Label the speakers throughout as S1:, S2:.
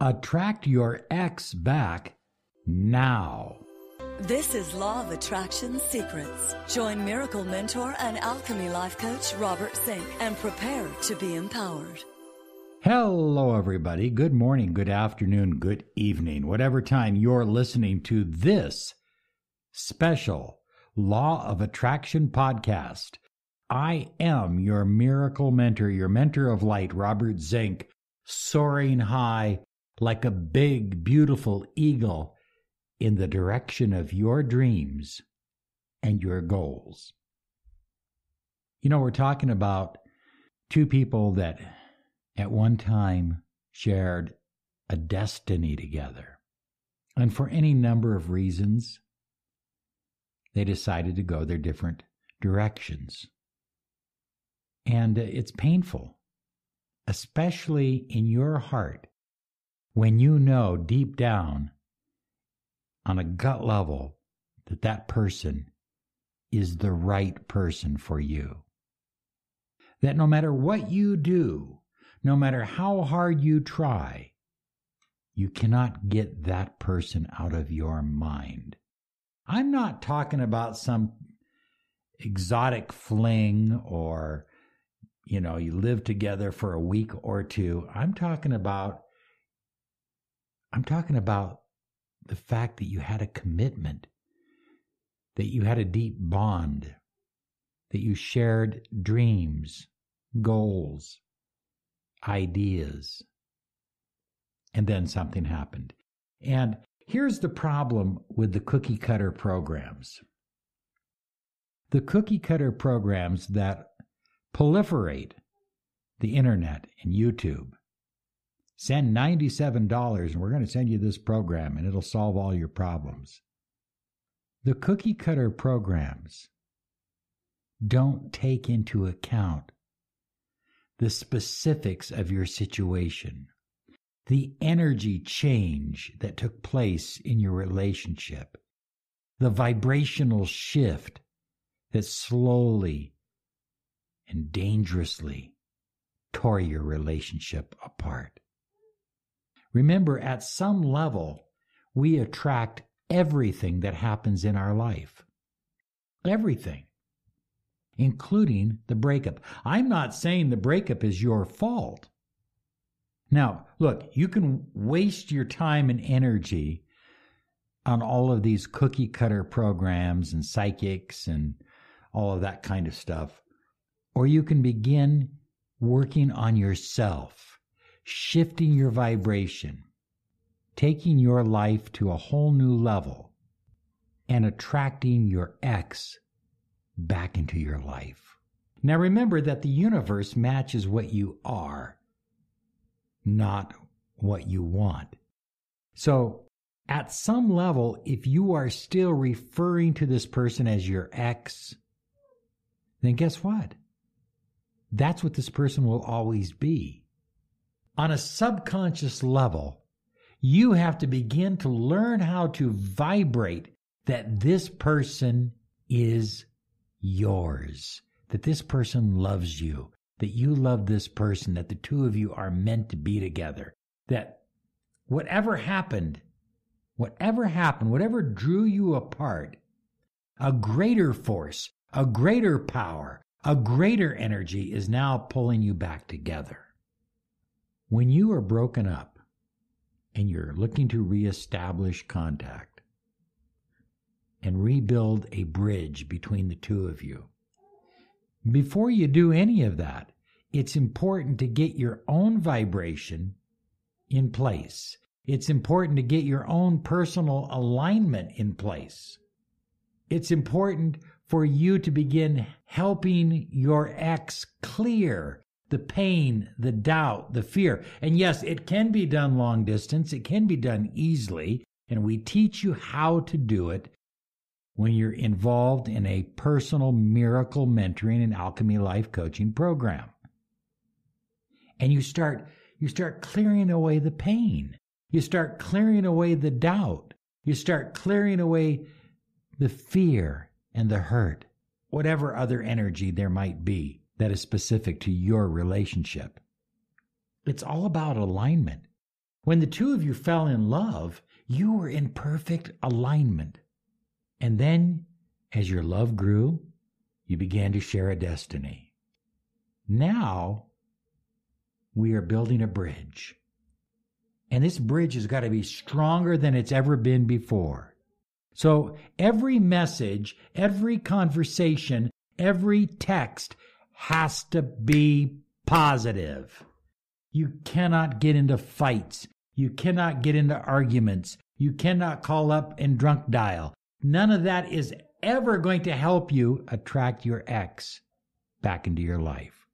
S1: Attract your ex back now.
S2: This is Law of Attraction Secrets. Join Miracle Mentor and Alchemy Life Coach Robert Zink and prepare to be empowered.
S1: Hello, everybody. Good morning, good afternoon, good evening, whatever time you're listening to this special Law of Attraction podcast. I am your miracle mentor, your mentor of light, Robert Zink, soaring high like a big, beautiful eagle in the direction of your dreams and your goals. You know, we're talking about two people that at one time shared a destiny together. And for any number of reasons, they decided to go their different directions. And it's painful, especially in your heart, when you know deep down on a gut level that that person is the right person for you. That no matter what you do, no matter how hard you try, you cannot get that person out of your mind. I'm not talking about some exotic fling or, you know, you live together for a week or two. I'm talking about, I'm talking about the fact that you had a commitment, that you had a deep bond, that you shared dreams, goals, ideas. And then something happened. And here's the problem with the cookie cutter programs the cookie cutter programs that proliferate the internet and YouTube Send $97 and we're going to send you this program and it'll solve all your problems. The cookie cutter programs don't take into account the specifics of your situation, the energy change that took place in your relationship, the vibrational shift that slowly and dangerously tore your relationship apart. Remember, at some level, we attract everything that happens in our life. Everything, including the breakup. I'm not saying the breakup is your fault. Now, look, you can waste your time and energy on all of these cookie cutter programs and psychics and all of that kind of stuff. Or you can begin working on yourself shifting your vibration, taking your life to a whole new level, and attracting your ex back into your life. Now remember that the universe matches what you are, not what you want. So, at some level, if you are still referring to this person as your ex, then guess what? That's what this person will always be on a subconscious level, you have to begin to learn how to vibrate that this person is yours, that this person loves you, that you love this person, that the two of you are meant to be together, that whatever happened, whatever happened, whatever drew you apart, a greater force, a greater power, a greater energy is now pulling you back together. When you are broken up and you're looking to reestablish contact and rebuild a bridge between the two of you, before you do any of that, it's important to get your own vibration in place. It's important to get your own personal alignment in place. It's important for you to begin helping your ex clear the pain, the doubt, the fear. And yes, it can be done long distance, it can be done easily, and we teach you how to do it when you're involved in a personal miracle mentoring and alchemy life coaching program. And you start you start clearing away the pain. You start clearing away the doubt. You start clearing away the fear and the hurt, whatever other energy there might be that is specific to your relationship. It's all about alignment. When the two of you fell in love, you were in perfect alignment. And then, as your love grew, you began to share a destiny. Now, we are building a bridge. And this bridge has got to be stronger than it's ever been before. So every message, every conversation, every text has to be positive. You cannot get into fights. You cannot get into arguments. You cannot call up and drunk dial. None of that is ever going to help you attract your ex back into your life.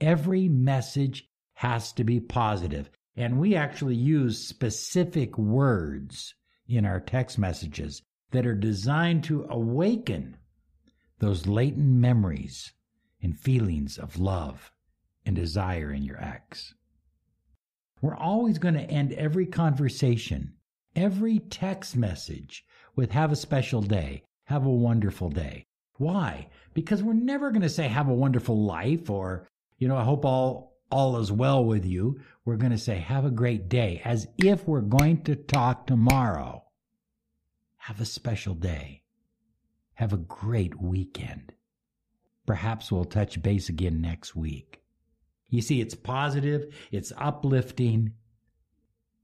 S1: Every message has to be positive. And we actually use specific words in our text messages that are designed to awaken those latent memories and feelings of love and desire in your ex. We're always going to end every conversation, every text message with have a special day, have a wonderful day. Why? Because we're never going to say have a wonderful life or, you know, I hope all all is well with you. We're going to say have a great day as if we're going to talk tomorrow. Have a special day. Have a great weekend. Perhaps we'll touch base again next week. You see, it's positive, it's uplifting,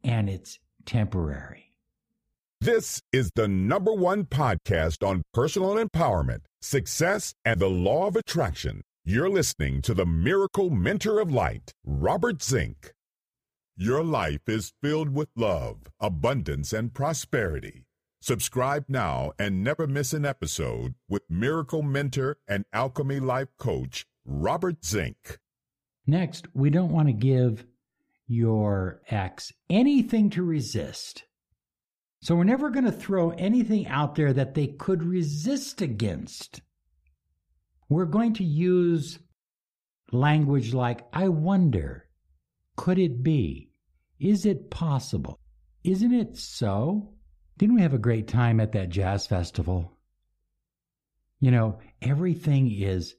S1: and it's temporary.
S3: This is the number one podcast on personal empowerment, success, and the law of attraction. You're listening to the Miracle Mentor of Light, Robert Zink. Your life is filled with love, abundance, and prosperity. Subscribe now and never miss an episode with Miracle Mentor and Alchemy Life Coach, Robert Zink.
S1: Next, we don't want to give your ex anything to resist. So we're never going to throw anything out there that they could resist against. We're going to use language like, I wonder, could it be? Is it possible? Isn't it so? Didn't we have a great time at that jazz festival? You know, everything is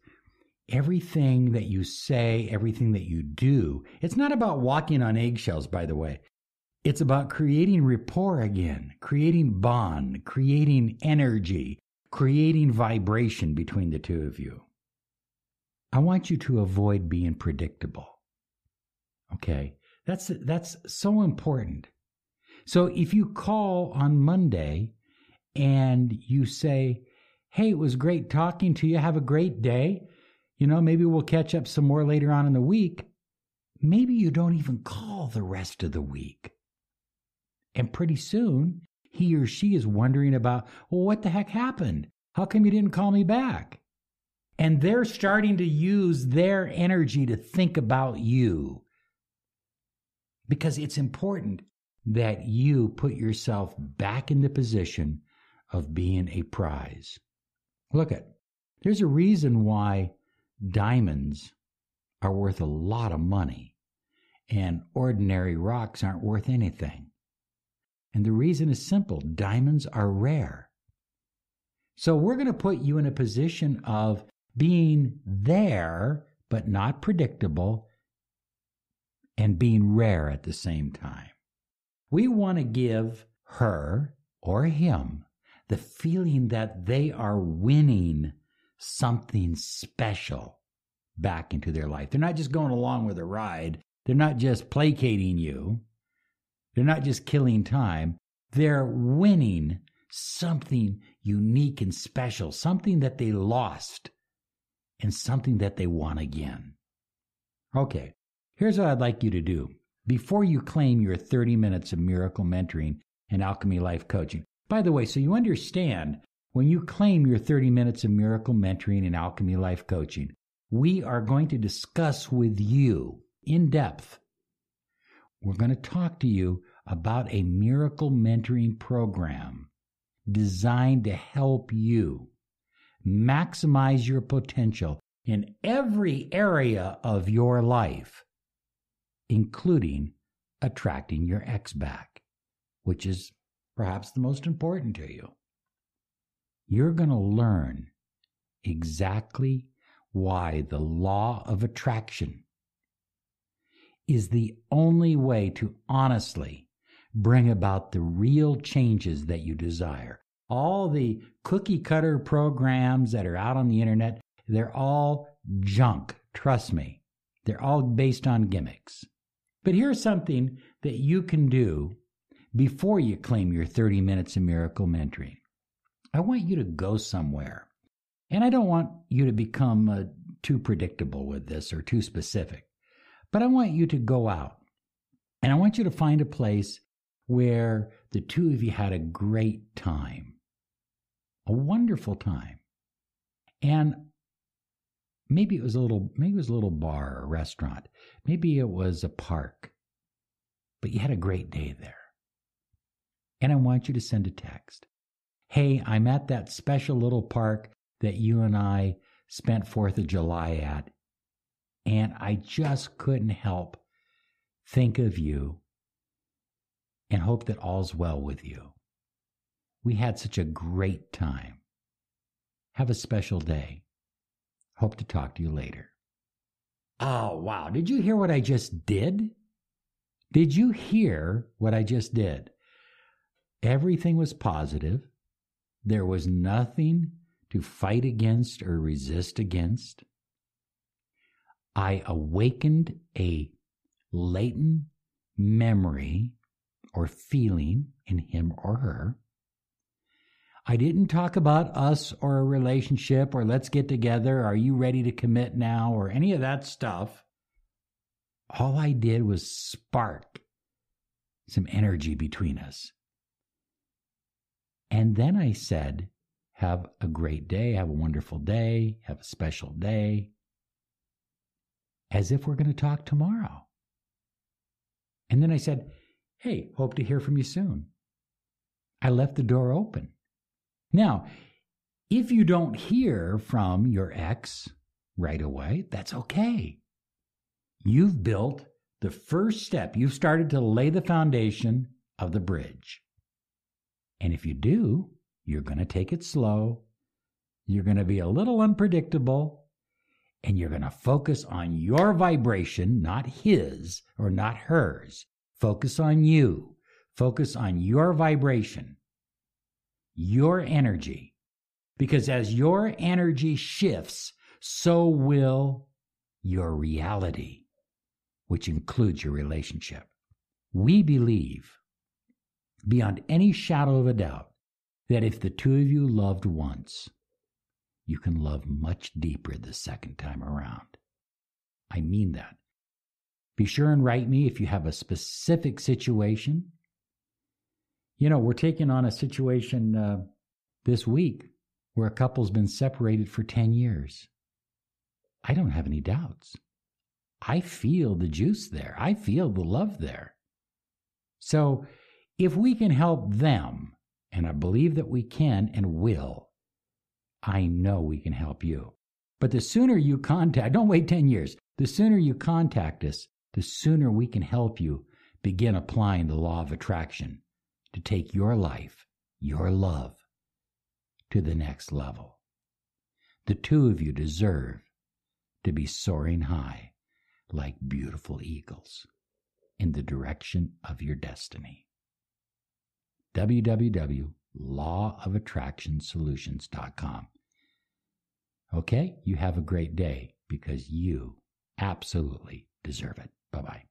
S1: everything that you say, everything that you do, it's not about walking on eggshells, by the way. It's about creating rapport again, creating bond, creating energy, creating vibration between the two of you. I want you to avoid being predictable. Okay? That's that's so important. So if you call on Monday and you say, "Hey, it was great talking to you. Have a great day." You know, maybe we'll catch up some more later on in the week. Maybe you don't even call the rest of the week. And pretty soon, he or she is wondering about, well, what the heck happened? How come you didn't call me back? And they're starting to use their energy to think about you. Because it's important that you put yourself back in the position of being a prize. Look at, there's a reason why diamonds are worth a lot of money, and ordinary rocks aren't worth anything. And the reason is simple diamonds are rare. So we're going to put you in a position of being there, but not predictable, and being rare at the same time. We want to give her or him the feeling that they are winning something special back into their life. They're not just going along with a ride, they're not just placating you, they're not just killing time. They're winning something unique and special, something that they lost, and something that they want again. Okay, here's what I'd like you to do. Before you claim your 30 minutes of miracle mentoring and alchemy life coaching, by the way, so you understand when you claim your 30 minutes of miracle mentoring and alchemy life coaching, we are going to discuss with you in depth. We're going to talk to you about a miracle mentoring program designed to help you maximize your potential in every area of your life, including attracting your ex back, which is perhaps the most important to you you're going to learn exactly why the law of attraction is the only way to honestly bring about the real changes that you desire. All the cookie cutter programs that are out on the internet, they're all junk. Trust me. They're all based on gimmicks. But here's something that you can do before you claim your 30 minutes of miracle mentoring. I want you to go somewhere. And I don't want you to become uh, too predictable with this or too specific, but I want you to go out and I want you to find a place where the two of you had a great time, a wonderful time. And maybe it was a little, maybe it was a little bar or restaurant. Maybe it was a park, but you had a great day there. And I want you to send a text. Hey, I'm at that special little park that you and I spent 4th of July at. And I just couldn't help think of you and hope that all's well with you. We had such a great time. Have a special day. Hope to talk to you later. Oh, wow. Did you hear what I just did? Did you hear what I just did? Everything was positive. There was nothing to fight against or resist against. I awakened a latent memory or feeling in him or her. I didn't talk about us or a relationship or let's get together. Are you ready to commit now or any of that stuff? All I did was spark some energy between us. And then I said, have a great day, have a wonderful day, have a special day, as if we're going to talk tomorrow. And then I said, Hey, hope to hear from you soon. I left the door open. Now, if you don't hear from your ex right away, that's okay. You've built the first step. You've started to lay the foundation of the bridge. And if you do, you're going to take it slow. You're going to be a little unpredictable. And you're going to focus on your vibration, not his or not hers. Focus on you. Focus on your vibration, your energy. Because as your energy shifts, so will your reality, which includes your relationship. We believe, beyond any shadow of a doubt, that if the two of you loved once, you can love much deeper the second time around. I mean that. Be sure and write me if you have a specific situation. You know, we're taking on a situation uh, this week where a couple's been separated for 10 years. I don't have any doubts. I feel the juice there. I feel the love there. So if we can help them and I believe that we can and will. I know we can help you. But the sooner you contact, don't wait 10 years. The sooner you contact us, the sooner we can help you begin applying the law of attraction to take your life, your love, to the next level. The two of you deserve to be soaring high like beautiful eagles in the direction of your destiny www.lawofattractionsolutions.com. Okay, you have a great day because you absolutely deserve it. Bye bye.